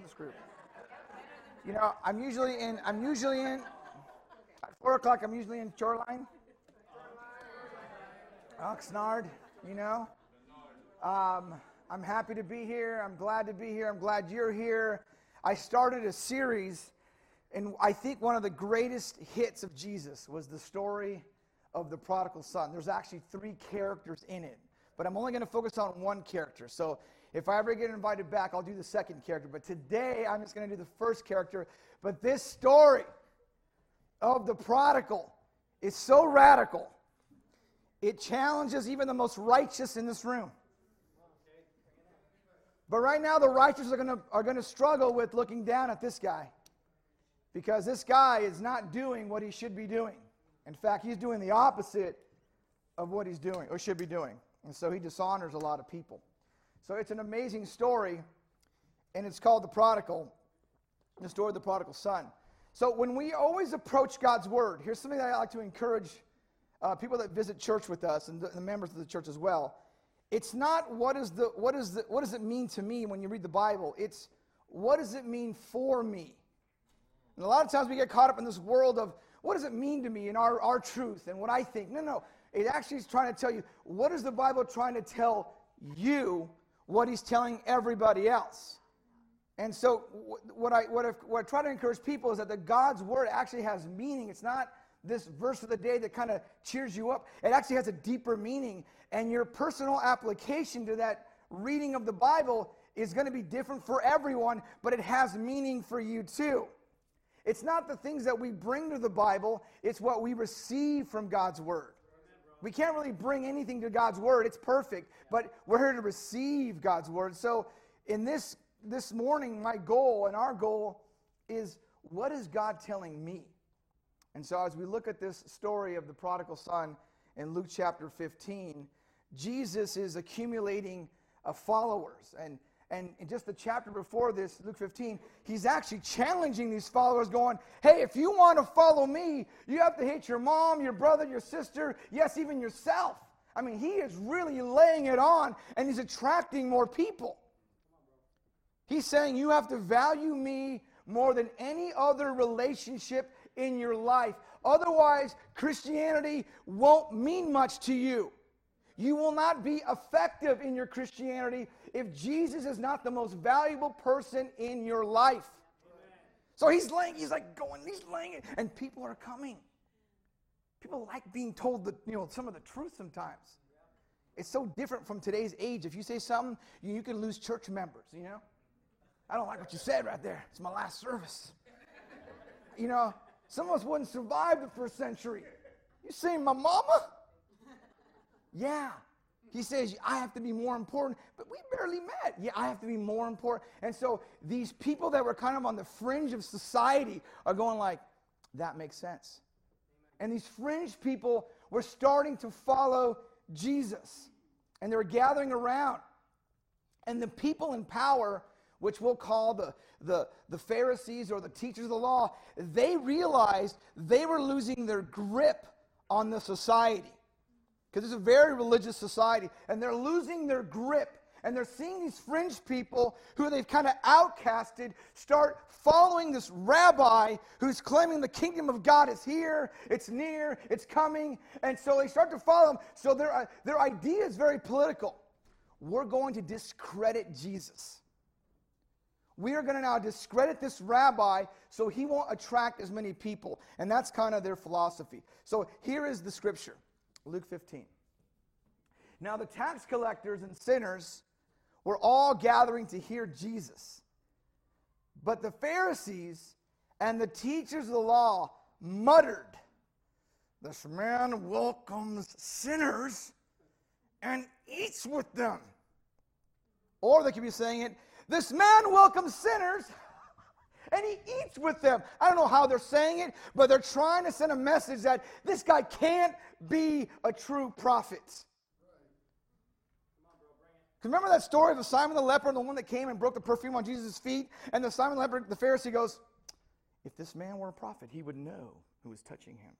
love this group. You know, I'm usually in. I'm usually in. At four o'clock, I'm usually in Shoreline, Oxnard. You know, um, I'm happy to be here. I'm glad to be here. I'm glad you're here. I started a series, and I think one of the greatest hits of Jesus was the story of the prodigal son. There's actually three characters in it, but I'm only going to focus on one character. So if I ever get invited back, I'll do the second character. But today, I'm just going to do the first character. But this story of the prodigal is so radical, it challenges even the most righteous in this room. But right now, the righteous are going to are going to struggle with looking down at this guy because this guy is not doing what he should be doing. In fact, he's doing the opposite of what he's doing or should be doing. And so he dishonors a lot of people. So it's an amazing story, and it's called The Prodigal, the story of the prodigal son. So when we always approach God's word, here's something that I like to encourage uh, people that visit church with us and the, the members of the church as well. It's not what, is the, what, is the, what does it mean to me when you read the Bible. It's what does it mean for me? And a lot of times we get caught up in this world of what does it mean to me and our, our truth and what I think. No, no. It actually is trying to tell you what is the Bible trying to tell you what he's telling everybody else. And so, what I, what, I, what I try to encourage people is that the God's word actually has meaning. It's not this verse of the day that kind of cheers you up, it actually has a deeper meaning. And your personal application to that reading of the Bible is going to be different for everyone, but it has meaning for you too. It's not the things that we bring to the Bible, it's what we receive from God's word. We can't really bring anything to God's word. It's perfect, but we're here to receive God's word. So in this this morning my goal and our goal is what is God telling me? And so as we look at this story of the prodigal son in Luke chapter 15, Jesus is accumulating uh, followers and and in just the chapter before this, Luke 15, he's actually challenging these followers, going, Hey, if you want to follow me, you have to hate your mom, your brother, your sister, yes, even yourself. I mean, he is really laying it on and he's attracting more people. He's saying, You have to value me more than any other relationship in your life. Otherwise, Christianity won't mean much to you. You will not be effective in your Christianity if Jesus is not the most valuable person in your life. So he's laying, he's like going, he's laying it, and people are coming. People like being told the, you know, some of the truth sometimes. It's so different from today's age. If you say something, you, you can lose church members, you know? I don't like what you said right there. It's my last service. You know, some of us wouldn't survive the first century. You saying my mama? Yeah. He says, I have to be more important, but we barely met. Yeah, I have to be more important. And so these people that were kind of on the fringe of society are going like, that makes sense. And these fringe people were starting to follow Jesus. And they were gathering around. And the people in power, which we'll call the, the, the Pharisees or the teachers of the law, they realized they were losing their grip on the society because it's a very religious society, and they're losing their grip. And they're seeing these fringe people who they've kind of outcasted start following this rabbi who's claiming the kingdom of God is here, it's near, it's coming. And so they start to follow him. So their, uh, their idea is very political. We're going to discredit Jesus. We are going to now discredit this rabbi so he won't attract as many people. And that's kind of their philosophy. So here is the scripture. Luke 15. Now the tax collectors and sinners were all gathering to hear Jesus. But the Pharisees and the teachers of the law muttered, This man welcomes sinners and eats with them. Or they could be saying it, This man welcomes sinners and he eats with them. I don't know how they're saying it, but they're trying to send a message that this guy can't be a true prophet. Because remember that story of the Simon the leper and the one that came and broke the perfume on Jesus' feet? And the Simon the leper, the Pharisee goes, If this man were a prophet, he would know who was touching him.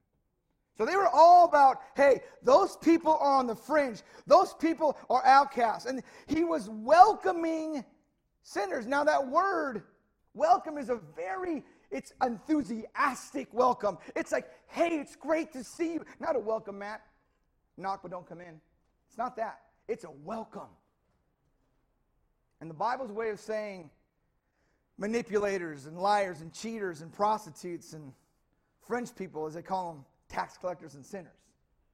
So they were all about, hey, those people are on the fringe. Those people are outcasts. And he was welcoming sinners. Now, that word Welcome is a very, it's enthusiastic welcome. It's like, hey, it's great to see you. Not a welcome, Matt. Knock, but don't come in. It's not that. It's a welcome. And the Bible's way of saying manipulators and liars and cheaters and prostitutes and French people, as they call them, tax collectors and sinners.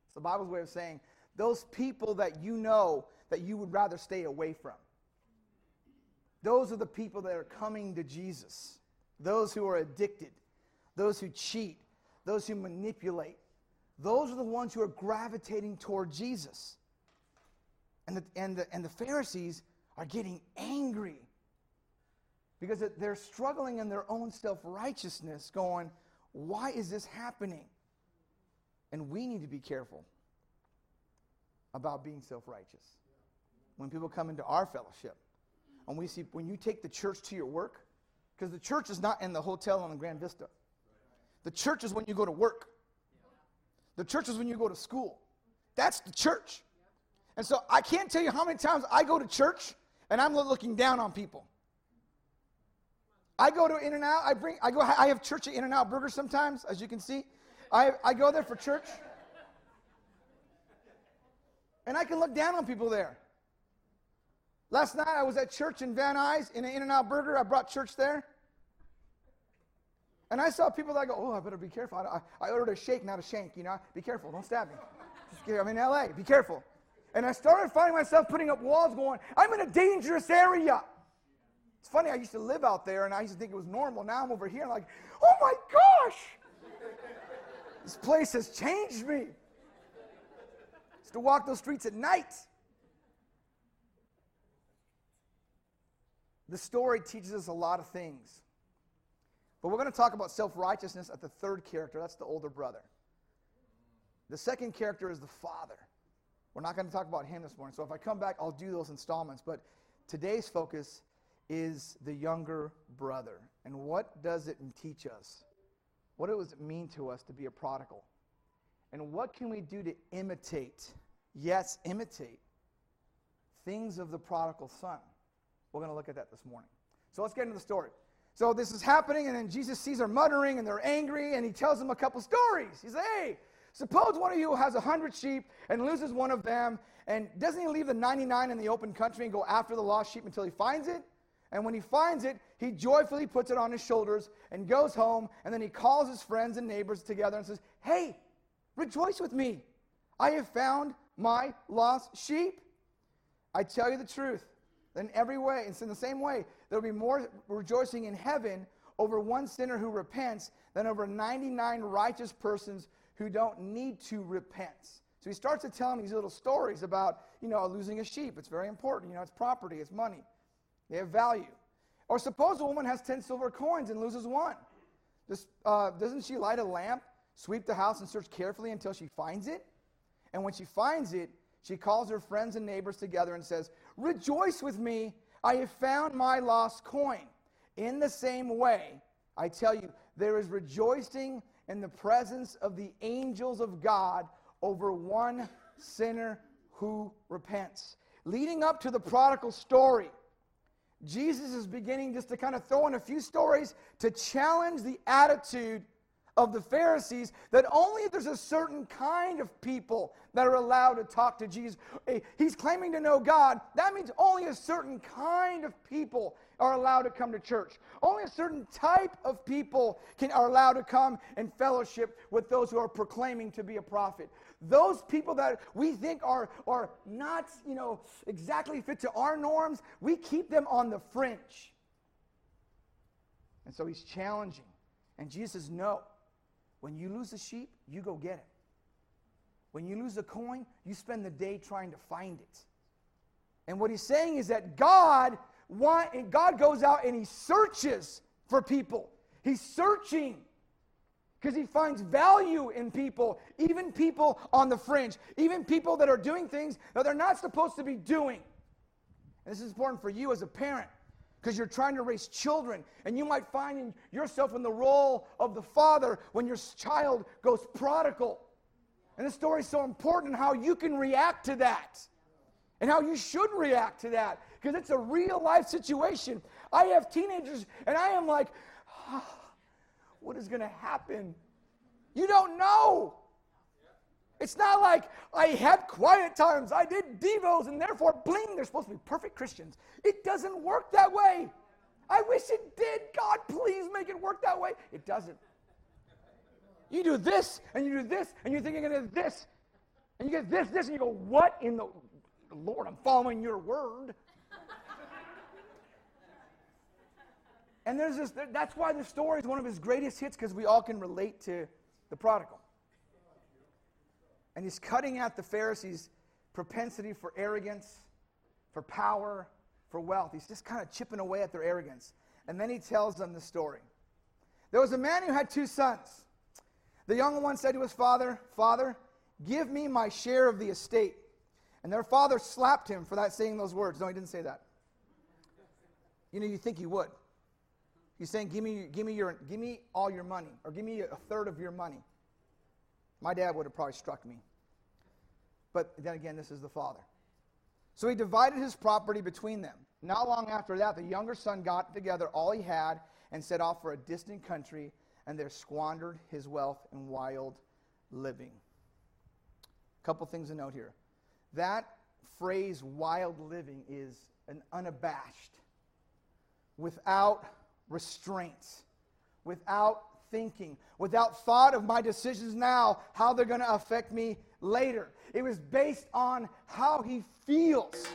It's the Bible's way of saying those people that you know that you would rather stay away from. Those are the people that are coming to Jesus. Those who are addicted, those who cheat, those who manipulate. Those are the ones who are gravitating toward Jesus. And the, and the, and the Pharisees are getting angry because they're struggling in their own self righteousness, going, Why is this happening? And we need to be careful about being self righteous. When people come into our fellowship, and we see when you take the church to your work, because the church is not in the hotel on the Grand Vista. The church is when you go to work. The church is when you go to school. That's the church. And so I can't tell you how many times I go to church and I'm looking down on people. I go to In-N-Out. I bring. I go. I have church at In-N-Out Burger sometimes, as you can see. I I go there for church, and I can look down on people there. Last night I was at church in Van Nuys in an In-N-Out Burger. I brought church there, and I saw people that go, "Oh, I better be careful." I, I, I ordered a shake, not a shank. You know, be careful. Don't stab me. I'm in L.A. Be careful. And I started finding myself putting up walls, going, "I'm in a dangerous area." It's funny, I used to live out there and I used to think it was normal. Now I'm over here and I'm like, oh my gosh! this place has changed me. I used to walk those streets at night. The story teaches us a lot of things. But we're going to talk about self righteousness at the third character. That's the older brother. The second character is the father. We're not going to talk about him this morning. So if I come back, I'll do those installments. But today's focus is the younger brother. And what does it teach us? What does it mean to us to be a prodigal? And what can we do to imitate? Yes, imitate things of the prodigal son. We're going to look at that this morning. So let's get into the story. So this is happening, and then Jesus sees her muttering, and they're angry, and he tells them a couple stories. He says, Hey, suppose one of you has a hundred sheep and loses one of them, and doesn't he leave the 99 in the open country and go after the lost sheep until he finds it? And when he finds it, he joyfully puts it on his shoulders and goes home. And then he calls his friends and neighbors together and says, Hey, rejoice with me. I have found my lost sheep. I tell you the truth. In every way, it's in the same way, there will be more rejoicing in heaven over one sinner who repents than over 99 righteous persons who don't need to repent. So he starts to tell him these little stories about, you know, losing a sheep. It's very important. You know, it's property, it's money. They have value. Or suppose a woman has 10 silver coins and loses one. Does, uh, doesn't she light a lamp, sweep the house, and search carefully until she finds it? And when she finds it, she calls her friends and neighbors together and says, Rejoice with me, I have found my lost coin. In the same way, I tell you, there is rejoicing in the presence of the angels of God over one sinner who repents. Leading up to the prodigal story, Jesus is beginning just to kind of throw in a few stories to challenge the attitude of the Pharisees that only there's a certain kind of people that are allowed to talk to Jesus. Eh, he's claiming to know God. That means only a certain kind of people are allowed to come to church. Only a certain type of people can, are allowed to come and fellowship with those who are proclaiming to be a prophet. Those people that we think are, are not, you know, exactly fit to our norms, we keep them on the fringe. And so he's challenging. And Jesus says, no. When you lose a sheep, you go get it. When you lose a coin, you spend the day trying to find it. And what he's saying is that God want, and God goes out and he searches for people. He's searching because he finds value in people, even people on the fringe, even people that are doing things that they're not supposed to be doing. And this is important for you as a parent because you're trying to raise children and you might find yourself in the role of the father when your child goes prodigal. And the story is so important how you can react to that and how you should react to that because it's a real life situation. I have teenagers, and I am like, oh, what is going to happen? You don't know. It's not like I had quiet times, I did devos, and therefore, bling, they're supposed to be perfect Christians. It doesn't work that way. I wish it did. God, please make it work that way. It doesn't. You do this, and you do this, and you're thinking of this, and you get this, this, and you go, What in the Lord, I'm following your word. and there's this, that's why the story is one of his greatest hits, because we all can relate to the prodigal. And he's cutting out the Pharisees' propensity for arrogance, for power, for wealth. He's just kind of chipping away at their arrogance. And then he tells them the story. There was a man who had two sons. The younger one said to his father, Father, give me my share of the estate. And their father slapped him for that saying those words. No, he didn't say that. You know, you think he would. He's saying, give me, give me, your, give me all your money, or give me a third of your money. My dad would have probably struck me. But then again, this is the father. So he divided his property between them. Not long after that, the younger son got together all he had and set off for a distant country and there squandered his wealth in wild living. A couple things to note here. That phrase, wild living, is an unabashed, without restraints, without thinking, without thought of my decisions now, how they're going to affect me later. It was based on how he feels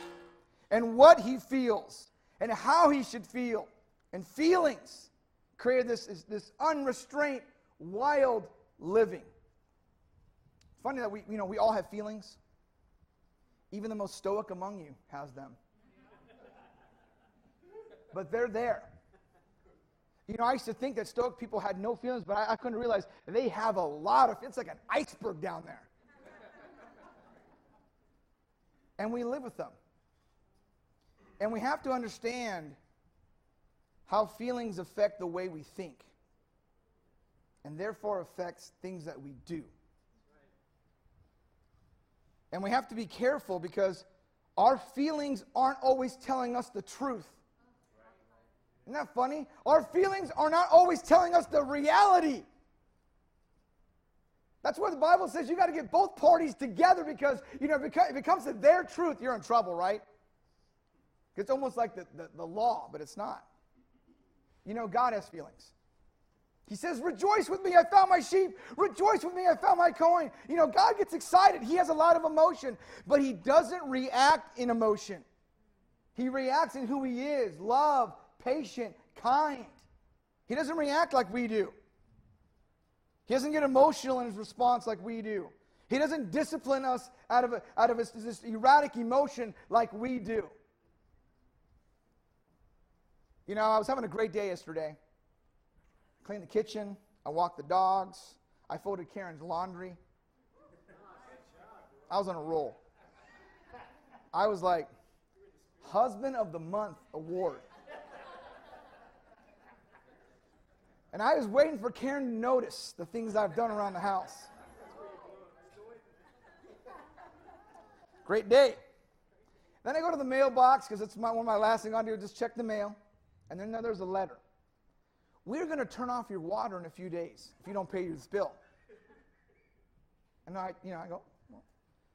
and what he feels and how he should feel and feelings created this, this, unrestrained, wild living. Funny that we, you know, we all have feelings. Even the most stoic among you has them. but they're there. You know, I used to think that Stoic people had no feelings, but I, I couldn't realize they have a lot of. It's like an iceberg down there. and we live with them. And we have to understand how feelings affect the way we think, and therefore affects things that we do. And we have to be careful because our feelings aren't always telling us the truth. Isn't that funny? Our feelings are not always telling us the reality. That's where the Bible says you got to get both parties together because, you know, if it comes to their truth, you're in trouble, right? It's almost like the, the, the law, but it's not. You know, God has feelings. He says, Rejoice with me, I found my sheep. Rejoice with me, I found my coin. You know, God gets excited. He has a lot of emotion, but He doesn't react in emotion. He reacts in who He is love, patient, kind. He doesn't react like we do. He doesn't get emotional in his response like we do. He doesn't discipline us out of, out of this, this erratic emotion like we do. You know, I was having a great day yesterday. Cleaned the kitchen, I walked the dogs, I folded Karen's laundry. I was on a roll. I was like, Husband of the Month award. And I was waiting for Karen to notice the things I've done around the house. Great day. Then I go to the mailbox because it's my, one of my last things I do, just check the mail. And then there's a letter. We're going to turn off your water in a few days if you don't pay your bill. And I, you know, I go, well.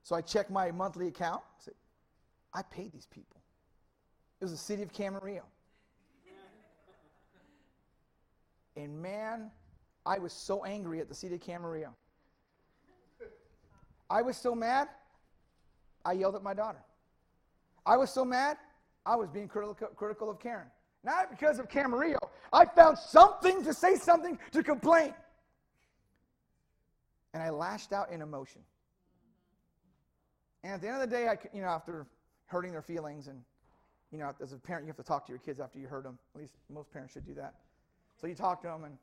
so I check my monthly account. I say, I paid these people. It was the city of Camarillo. And man, I was so angry at the city of Camarillo. I was so mad, I yelled at my daughter. I was so mad, I was being critical, critical of Karen. Not because of Camarillo. I found something to say something to complain. And I lashed out in emotion. And at the end of the day, I, you know, after hurting their feelings, and you know, as a parent, you have to talk to your kids after you hurt them. At least most parents should do that. So you talk to them, and,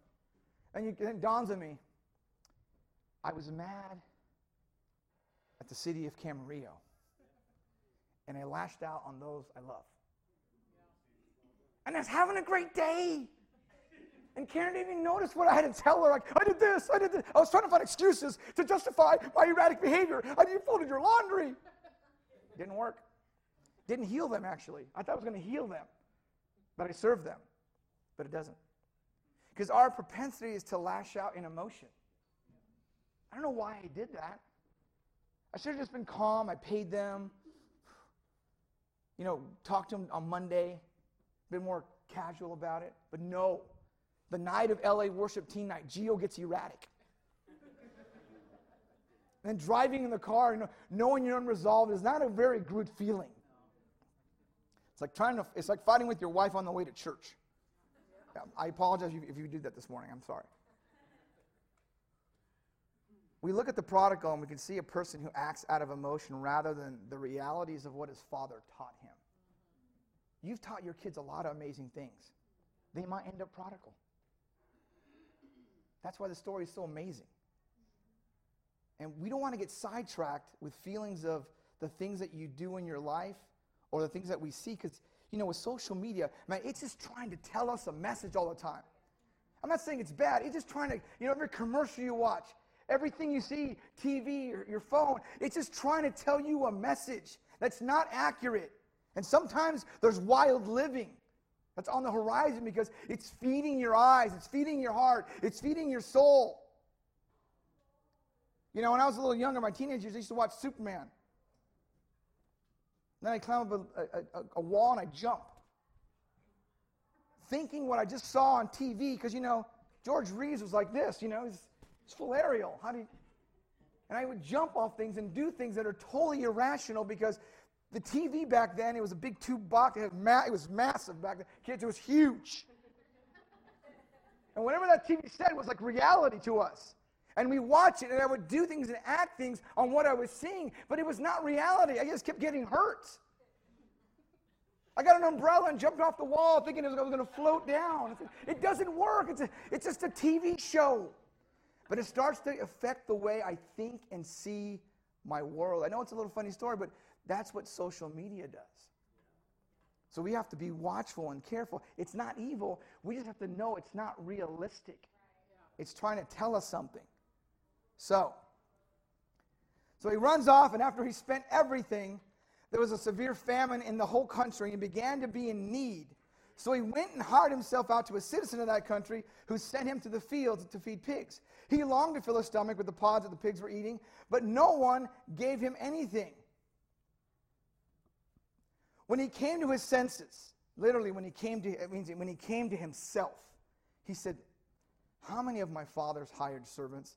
and, you, and it dawns on me I was mad at the city of Camarillo, and I lashed out on those I love. And I was having a great day. And Karen didn't even notice what I had to tell her. Like, I did this, I did this. I was trying to find excuses to justify my erratic behavior. I folded your laundry. Didn't work. Didn't heal them, actually. I thought I was going to heal them. but I served them. But it doesn't. Because our propensity is to lash out in emotion. I don't know why I did that. I should have just been calm. I paid them. You know, talked to them on Monday, been more casual about it. But no, the night of LA worship team night, Geo gets erratic. and driving in the car, and knowing you're unresolved is not a very good feeling. It's like trying to, it's like fighting with your wife on the way to church. I apologize if you did that this morning. I'm sorry. We look at the prodigal and we can see a person who acts out of emotion rather than the realities of what his father taught him. You've taught your kids a lot of amazing things. They might end up prodigal. That's why the story is so amazing. And we don't want to get sidetracked with feelings of the things that you do in your life or the things that we see because you know, with social media, man, it's just trying to tell us a message all the time. I'm not saying it's bad. It's just trying to, you know, every commercial you watch, everything you see, TV or your phone, it's just trying to tell you a message that's not accurate. And sometimes there's wild living that's on the horizon because it's feeding your eyes, it's feeding your heart, it's feeding your soul. You know, when I was a little younger, my teenagers used to watch Superman. Then I climb up a, a, a, wall and I jump. Thinking what I just saw on TV, because, you know, George Reeves was like this, you know, he's, he's full aerial. How do you, and I would jump off things and do things that are totally irrational because the TV back then, it was a big tube box. It, ma- it was massive back then. Kids, it was huge. and whatever that TV said was like reality to us. And we watch it, and I would do things and act things on what I was seeing, but it was not reality. I just kept getting hurt. I got an umbrella and jumped off the wall thinking I was going to float down. It doesn't work. It's, a, it's just a TV show. But it starts to affect the way I think and see my world. I know it's a little funny story, but that's what social media does. So we have to be watchful and careful. It's not evil. We just have to know it's not realistic. It's trying to tell us something. So, so he runs off, and after he spent everything, there was a severe famine in the whole country and began to be in need. So he went and hired himself out to a citizen of that country who sent him to the fields to feed pigs. He longed to fill his stomach with the pods that the pigs were eating, but no one gave him anything. When he came to his senses, literally when he came to it means when he came to himself, he said, How many of my father's hired servants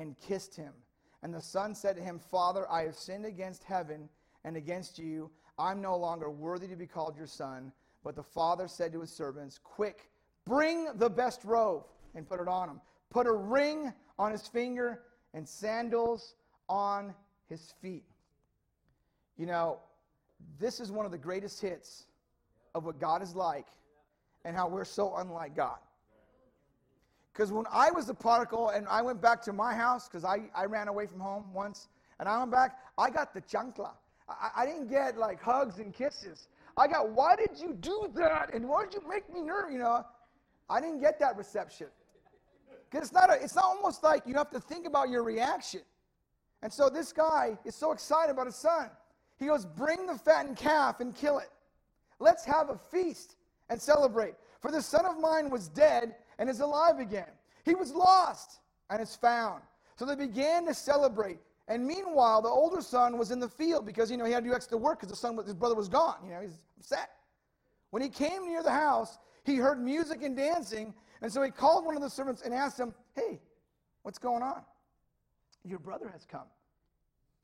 and kissed him. And the son said to him, Father, I have sinned against heaven and against you. I'm no longer worthy to be called your son. But the father said to his servants, Quick, bring the best robe and put it on him. Put a ring on his finger and sandals on his feet. You know, this is one of the greatest hits of what God is like and how we're so unlike God. Because when I was the prodigal and I went back to my house, because I, I ran away from home once, and I went back, I got the chancla. I, I didn't get like hugs and kisses. I got, why did you do that? And why did you make me nervous? You know, I didn't get that reception. Because it's not, a, it's not almost like you have to think about your reaction. And so this guy is so excited about his son. He goes, Bring the fattened calf and kill it. Let's have a feast and celebrate. For the son of mine was dead and is alive again. He was lost and is found. So they began to celebrate. And meanwhile, the older son was in the field because you know he had to do extra work because the son, his brother was gone. You know, he's upset. When he came near the house, he heard music and dancing, and so he called one of the servants and asked him, "Hey, what's going on?" Your brother has come.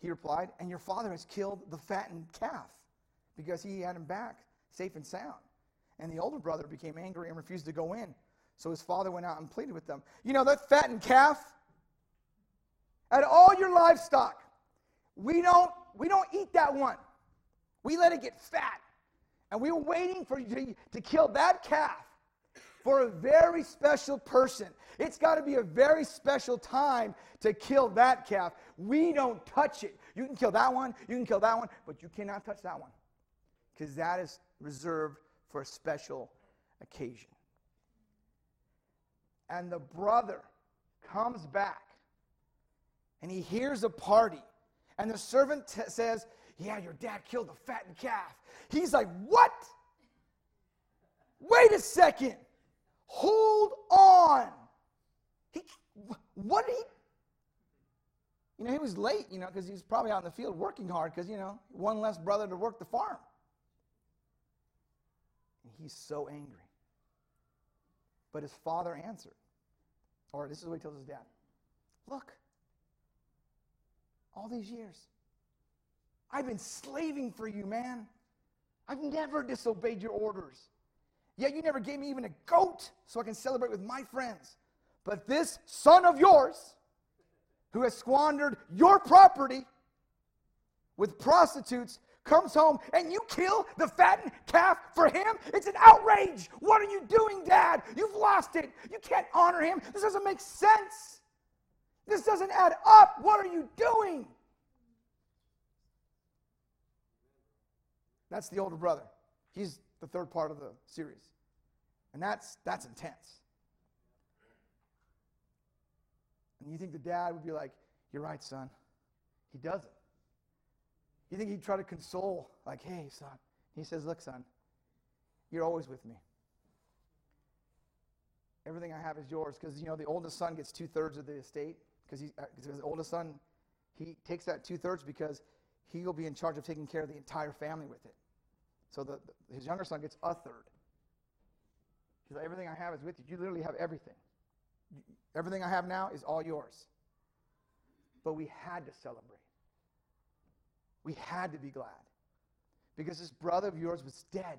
He replied, and your father has killed the fattened calf because he had him back safe and sound. And the older brother became angry and refused to go in. So his father went out and pleaded with them. You know, that fattened calf, at all your livestock, we don't, we don't eat that one. We let it get fat. And we were waiting for you to, to kill that calf for a very special person. It's got to be a very special time to kill that calf. We don't touch it. You can kill that one, you can kill that one, but you cannot touch that one because that is reserved for a special occasion. And the brother comes back and he hears a party. And the servant t- says, Yeah, your dad killed a fattened calf. He's like, What? Wait a second. Hold on. He, what did he? You know, he was late, you know, because he's probably out in the field working hard because, you know, one less brother to work the farm. And he's so angry. But his father answered. Or this is what he tells his dad Look, all these years, I've been slaving for you, man. I've never disobeyed your orders. Yet you never gave me even a goat so I can celebrate with my friends. But this son of yours, who has squandered your property with prostitutes, comes home and you kill the fattened calf for him? It's an outrage. What are you doing, Dad? You've lost it. You can't honor him. This doesn't make sense. This doesn't add up. What are you doing? That's the older brother. He's the third part of the series. And that's that's intense. And you think the dad would be like, You're right, son. He doesn't. You think he'd try to console, like, Hey, son. He says, Look, son, you're always with me. Everything I have is yours. Because, you know, the oldest son gets two thirds of the estate. Because uh, the oldest son, he takes that two thirds because he will be in charge of taking care of the entire family with it. So the, the, his younger son gets a third. He's like, Everything I have is with you. You literally have everything. Everything I have now is all yours. But we had to celebrate. We had to be glad. Because this brother of yours was dead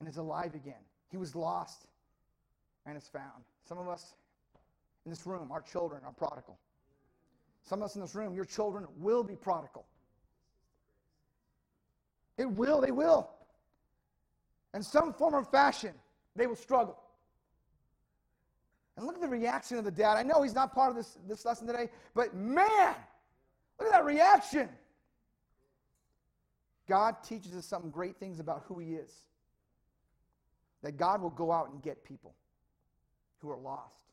and is alive again. He was lost and is found. Some of us in this room, our children are prodigal. Some of us in this room, your children will be prodigal. It will, they will. In some form or fashion, they will struggle. And look at the reaction of the dad. I know he's not part of this, this lesson today, but man, look at that reaction. God teaches us some great things about who he is. That God will go out and get people who are lost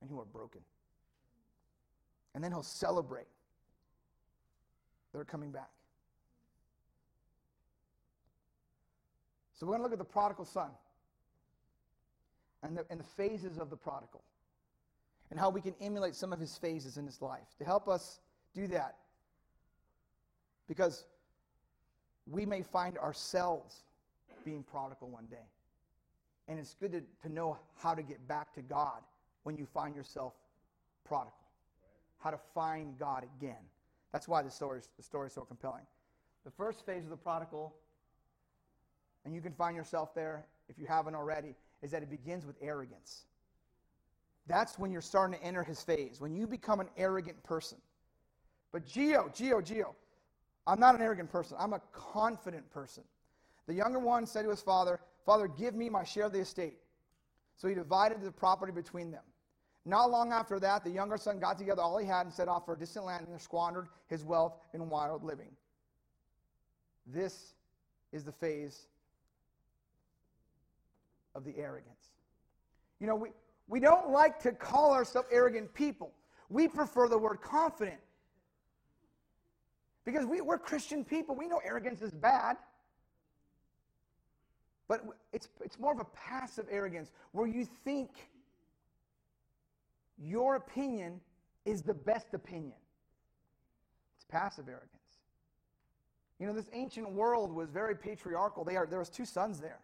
and who are broken. And then he'll celebrate they're coming back. So we're going to look at the prodigal son and the, and the phases of the prodigal and how we can emulate some of his phases in his life. To help us do that, because we may find ourselves being prodigal one day. And it's good to, to know how to get back to God when you find yourself prodigal, how to find God again. That's why the story, the story is so compelling. The first phase of the prodigal and you can find yourself there if you haven't already, is that it begins with arrogance. That's when you're starting to enter his phase, when you become an arrogant person. But Geo, Geo, Geo, I'm not an arrogant person. I'm a confident person. The younger one said to his father, Father, give me my share of the estate. So he divided the property between them. Not long after that, the younger son got together all he had and set off for a distant land and squandered his wealth in wild living. This is the phase of the arrogance. You know, we, we don't like to call ourselves arrogant people. We prefer the word confident. Because we, we're Christian people. We know arrogance is bad. But it's, it's more of a passive arrogance where you think your opinion is the best opinion. It's passive arrogance. You know, this ancient world was very patriarchal. They are, there was two sons there.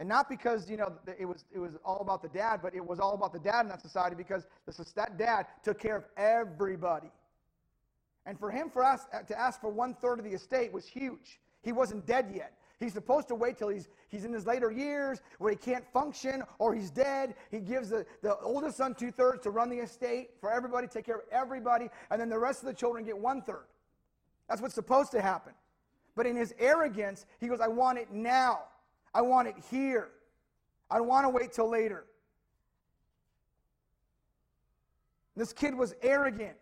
And not because, you know, it was, it was all about the dad, but it was all about the dad in that society because this, that dad took care of everybody. And for him for us, uh, to ask for one third of the estate was huge. He wasn't dead yet. He's supposed to wait till he's, he's in his later years where he can't function or he's dead. He gives the, the oldest son two thirds to run the estate for everybody, take care of everybody, and then the rest of the children get one third. That's what's supposed to happen. But in his arrogance, he goes, I want it now. I want it here. I don't want to wait till later. This kid was arrogant.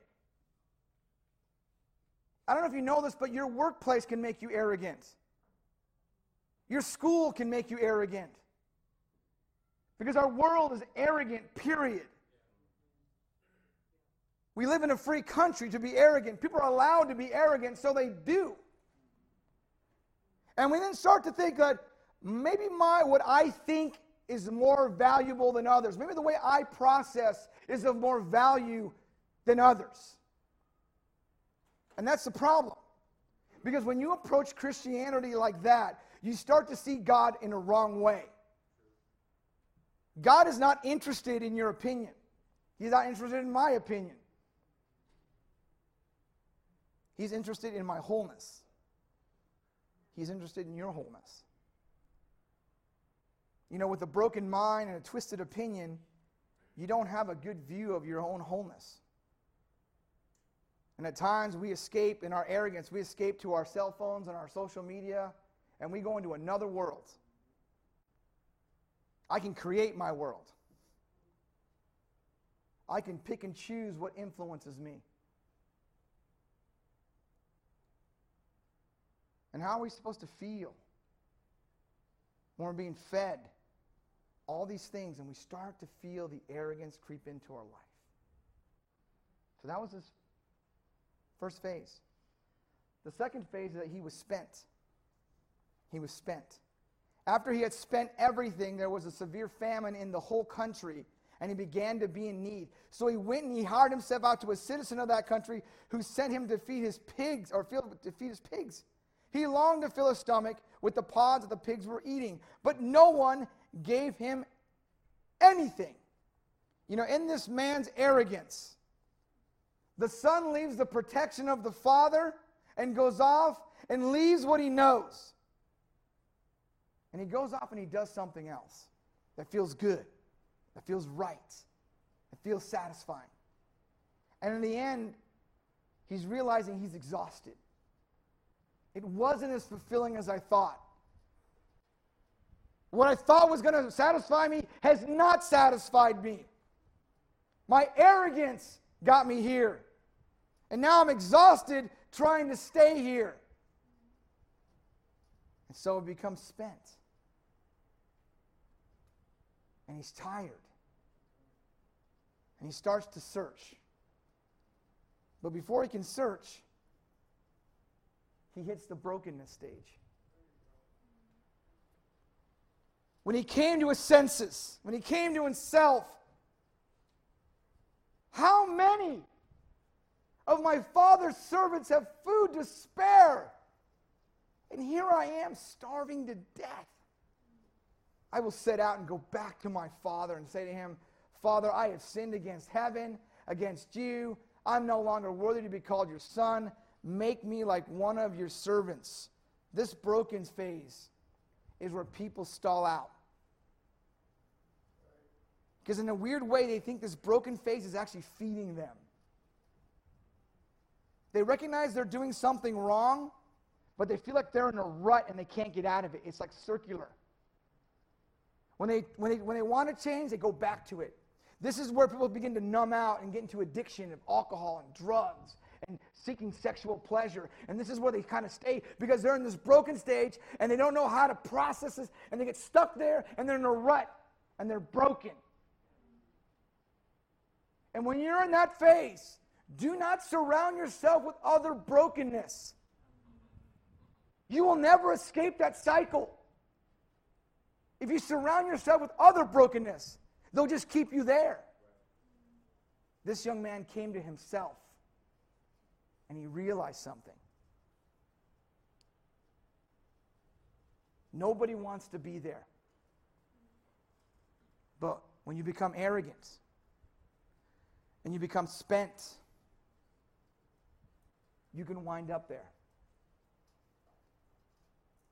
I don't know if you know this, but your workplace can make you arrogant. Your school can make you arrogant. Because our world is arrogant, period. We live in a free country to be arrogant. People are allowed to be arrogant, so they do. And we then start to think that maybe my what I think is more valuable than others. Maybe the way I process is of more value than others. And that's the problem. Because when you approach Christianity like that, you start to see God in a wrong way. God is not interested in your opinion. He's not interested in my opinion. He's interested in my wholeness. He's interested in your wholeness. You know, with a broken mind and a twisted opinion, you don't have a good view of your own wholeness. And at times we escape in our arrogance, we escape to our cell phones and our social media, and we go into another world. I can create my world. I can pick and choose what influences me. And how are we supposed to feel when we're being fed all these things and we start to feel the arrogance creep into our life? So that was his first phase. The second phase is that he was spent. He was spent. After he had spent everything, there was a severe famine in the whole country, and he began to be in need. So he went and he hired himself out to a citizen of that country who sent him to feed his pigs, or to feed his pigs. He longed to fill his stomach with the pods that the pigs were eating, but no one gave him anything. You know, in this man's arrogance, the son leaves the protection of the father and goes off and leaves what he knows. And he goes off and he does something else that feels good, that feels right, that feels satisfying. And in the end, he's realizing he's exhausted. It wasn't as fulfilling as I thought. What I thought was going to satisfy me has not satisfied me. My arrogance got me here. And now I'm exhausted trying to stay here. And so it becomes spent. And he's tired. And he starts to search. But before he can search, he hits the brokenness stage. When he came to his senses, when he came to himself, how many of my father's servants have food to spare? And here I am starving to death. I will set out and go back to my father and say to him, Father, I have sinned against heaven, against you. I'm no longer worthy to be called your son. Make me like one of your servants. This broken phase is where people stall out. Because in a weird way, they think this broken phase is actually feeding them. They recognize they're doing something wrong, but they feel like they're in a rut and they can't get out of it. It's like circular. When they, when they, when they want to change, they go back to it. This is where people begin to numb out and get into addiction of alcohol and drugs and seeking sexual pleasure. And this is where they kind of stay because they're in this broken stage and they don't know how to process this and they get stuck there and they're in a rut and they're broken. And when you're in that phase, do not surround yourself with other brokenness. You will never escape that cycle. If you surround yourself with other brokenness, they'll just keep you there. This young man came to himself and he realized something. Nobody wants to be there. But when you become arrogant and you become spent, you can wind up there.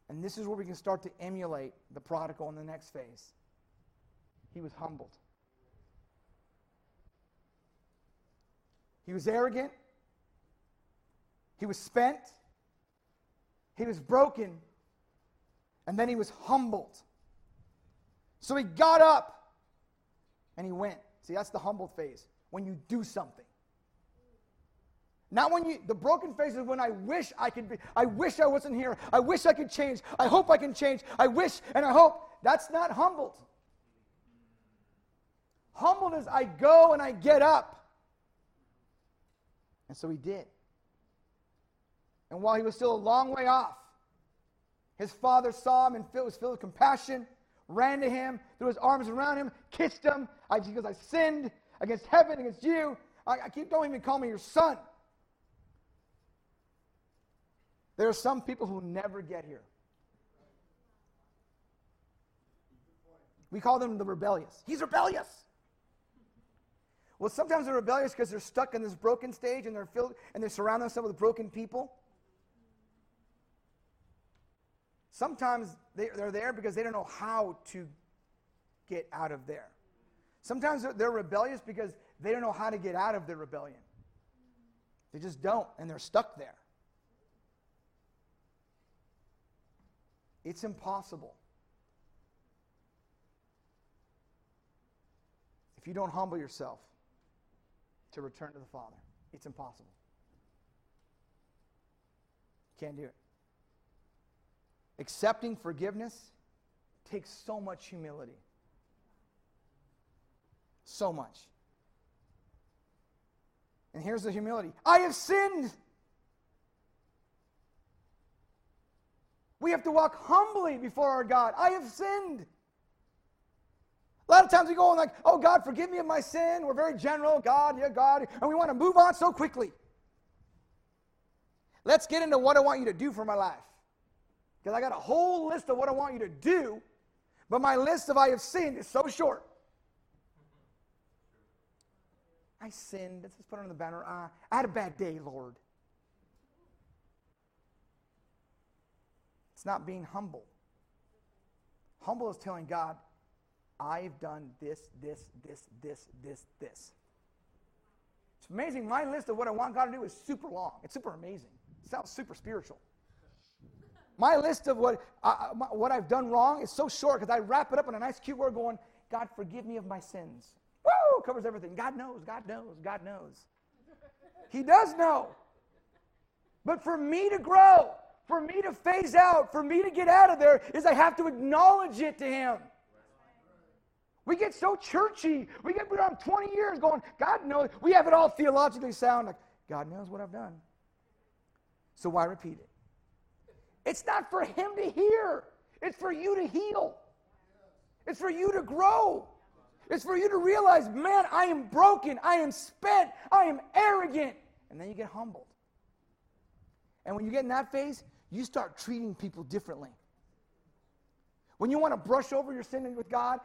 And this is where we can start to emulate the prodigal in the next phase. He was humbled. He was arrogant. He was spent, he was broken, and then he was humbled. So he got up and he went. See, that's the humbled phase when you do something. Not when you, the broken phase is when I wish I could be, I wish I wasn't here. I wish I could change. I hope I can change. I wish and I hope. That's not humbled. Humbled is I go and I get up. And so he did. And while he was still a long way off, his father saw him and was filled with compassion, ran to him, threw his arms around him, kissed him. I, he goes, I sinned against heaven, against you. I, I keep, don't even call me your son. There are some people who never get here. We call them the rebellious. He's rebellious. Well, sometimes they're rebellious because they're stuck in this broken stage and they're filled and they surround themselves with broken people. Sometimes they, are there because they don't know how to get out of there. Sometimes they're, they're rebellious because they don't know how to get out of their rebellion. They just don't, and they're stuck there. It's impossible. If you don't humble yourself to return to the Father, it's impossible. Can't do it. Accepting forgiveness takes so much humility. So much. And here's the humility I have sinned. We have to walk humbly before our God. I have sinned. A lot of times we go and like, oh God, forgive me of my sin. We're very general, God, yeah, God, and we want to move on so quickly. Let's get into what I want you to do for my life. Because I got a whole list of what I want you to do, but my list of I have sinned is so short. I sinned. Let's just put it on the banner. Uh, I had a bad day, Lord. It's not being humble. Humble is telling God, I've done this, this, this, this, this, this. It's amazing. My list of what I want God to do is super long. It's super amazing. It sounds super spiritual. My list of what, uh, what I've done wrong is so short because I wrap it up in a nice, cute word going, God, forgive me of my sins. Woo! Covers everything. God knows, God knows, God knows. He does know. But for me to grow, for me to phase out, for me to get out of there, is I have to acknowledge it to Him. We get so churchy. We get around 20 years going, God knows. We have it all theologically sound like, God knows what I've done. So why repeat it? It's not for Him to hear, it's for you to heal. It's for you to grow. It's for you to realize, man, I am broken. I am spent. I am arrogant. And then you get humbled. And when you get in that phase, you start treating people differently. When you want to brush over your sin with God,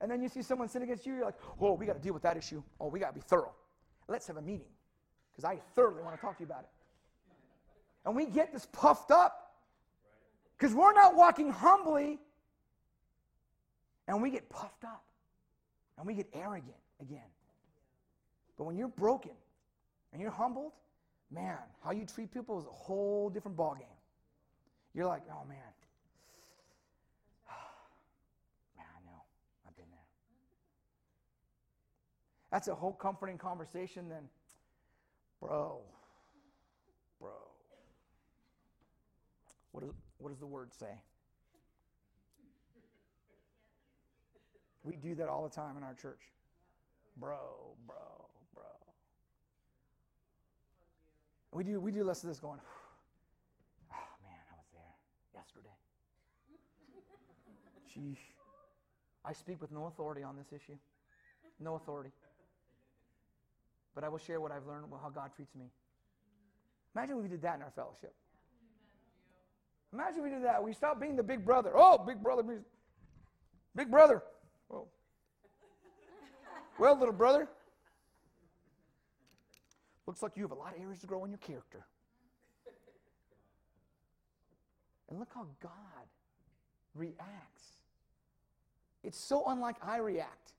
and then you see someone sin against you, you're like, oh, we got to deal with that issue. Oh, we got to be thorough. Let's have a meeting because I thoroughly want to talk to you about it. And we get this puffed up because we're not walking humbly and we get puffed up and we get arrogant again. But when you're broken and you're humbled, man, how you treat people is a whole different ballgame. You're like, oh man. man, I know. I've been there. That's a whole comforting conversation then. Bro. Bro. What, is, what does the word say? We do that all the time in our church. Bro, bro, bro. We do, we do less of this going, Sheesh. I speak with no authority on this issue. No authority. But I will share what I've learned about how God treats me. Imagine if we did that in our fellowship. Imagine if we did that. We stopped being the big brother. Oh, big brother. Big brother. Well, little brother, looks like you have a lot of areas to grow in your character. And look how God reacts. It's so unlike I react.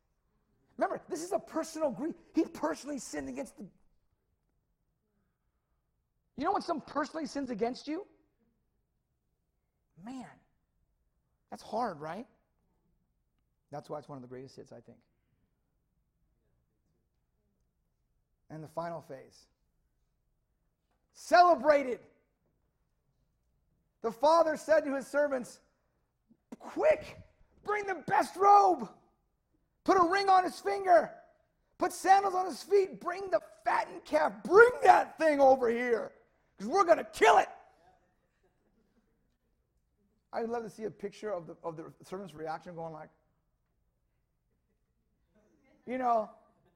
Remember, this is a personal grief. He personally sinned against the. You know when someone personally sins against you? Man, that's hard, right? That's why it's one of the greatest hits, I think. And the final phase celebrated. The father said to his servants, Quick, bring the best robe, put a ring on his finger, put sandals on his feet, bring the fattened calf, bring that thing over here, because we're going to kill it. I'd love to see a picture of the, of the servant's reaction going like, you know,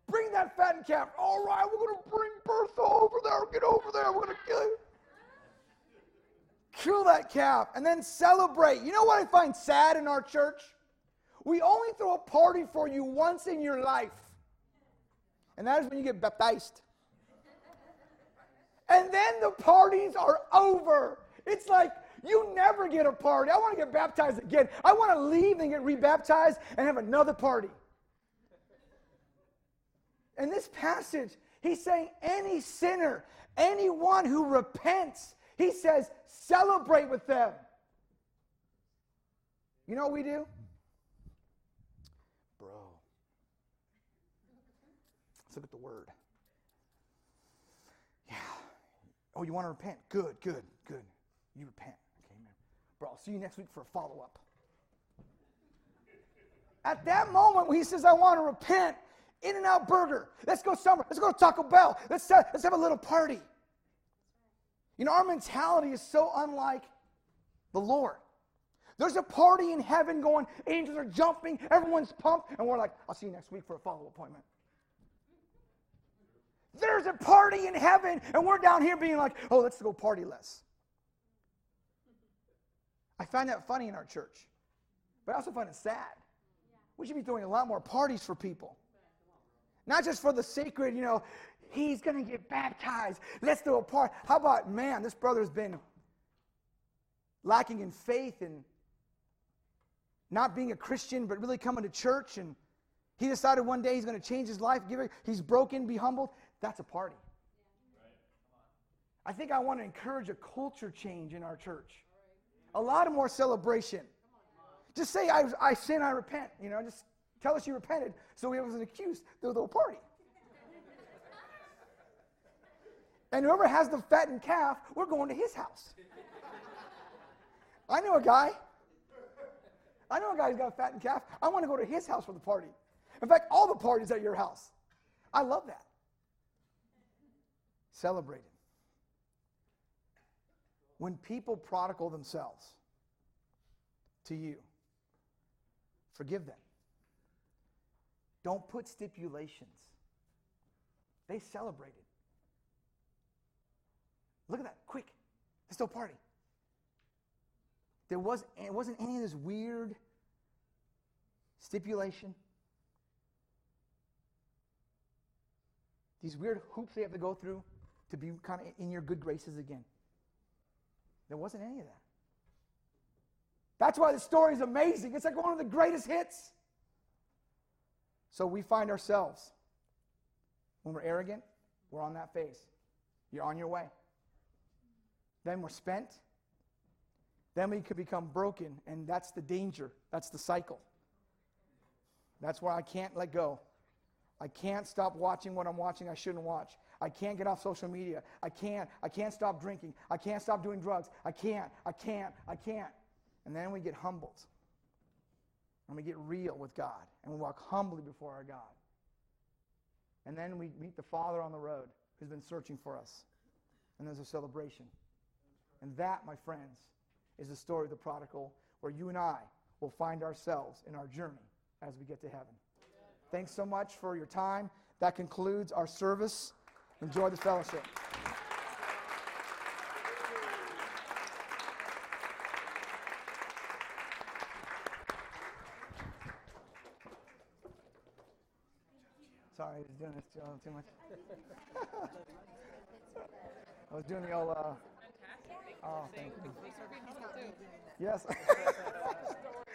bring that fattened calf. All right, we're going to bring Bertha over there. Get over there. We're going to kill you. Kill that calf and then celebrate. You know what I find sad in our church? We only throw a party for you once in your life, and that is when you get baptized. And then the parties are over. It's like, you never get a party. I want to get baptized again. I want to leave and get rebaptized and have another party. In this passage, he's saying any sinner, anyone who repents, he says, celebrate with them. You know what we do? Bro. Let's look at the word. Yeah. Oh, you want to repent? Good, good, good. You repent. Okay, man. Bro, I'll see you next week for a follow up. At that moment when he says, I want to repent, In-N-Out Burger, let's go somewhere, let's go to Taco Bell, let's, let's have a little party. You know, our mentality is so unlike the Lord. There's a party in heaven going, angels are jumping, everyone's pumped, and we're like, I'll see you next week for a follow up appointment. There's a party in heaven, and we're down here being like, oh, let's go party less. I find that funny in our church, but I also find it sad. We should be throwing a lot more parties for people. Not just for the sacred, you know, he's going to get baptized. Let's throw a party. How about, man, this brother's been lacking in faith and not being a Christian, but really coming to church. And he decided one day he's going to change his life, give it, he's broken, be humbled. That's a party. I think I want to encourage a culture change in our church a lot of more celebration. Just say, I, I sin, I repent. You know, just tell us you repented so we wasn't accused. Do a party. and whoever has the fattened calf, we're going to his house. I know a guy. I know a guy who's got a fattened calf. I want to go to his house for the party. In fact, all the parties at your house. I love that. Celebrating when people prodigal themselves to you, forgive them. Don't put stipulations. They celebrated. Look at that. Quick. Let's still party. There was, it wasn't any of this weird stipulation. These weird hoops they have to go through to be kind of in your good graces again. There wasn't any of that. That's why the story is amazing. It's like one of the greatest hits. So we find ourselves, when we're arrogant, we're on that phase. You're on your way. Then we're spent. Then we could become broken, and that's the danger. That's the cycle. That's why I can't let go. I can't stop watching what I'm watching I shouldn't watch. I can't get off social media. I can't. I can't stop drinking. I can't stop doing drugs. I can't. I can't. I can't. And then we get humbled. And we get real with God. And we walk humbly before our God. And then we meet the Father on the road who's been searching for us. And there's a celebration. And that, my friends, is the story of the prodigal where you and I will find ourselves in our journey as we get to heaven. Thanks so much for your time. That concludes our service. Enjoy the fellowship. Sorry, I was doing this too, too much. I was doing the old. Uh, oh, thank you. Yes.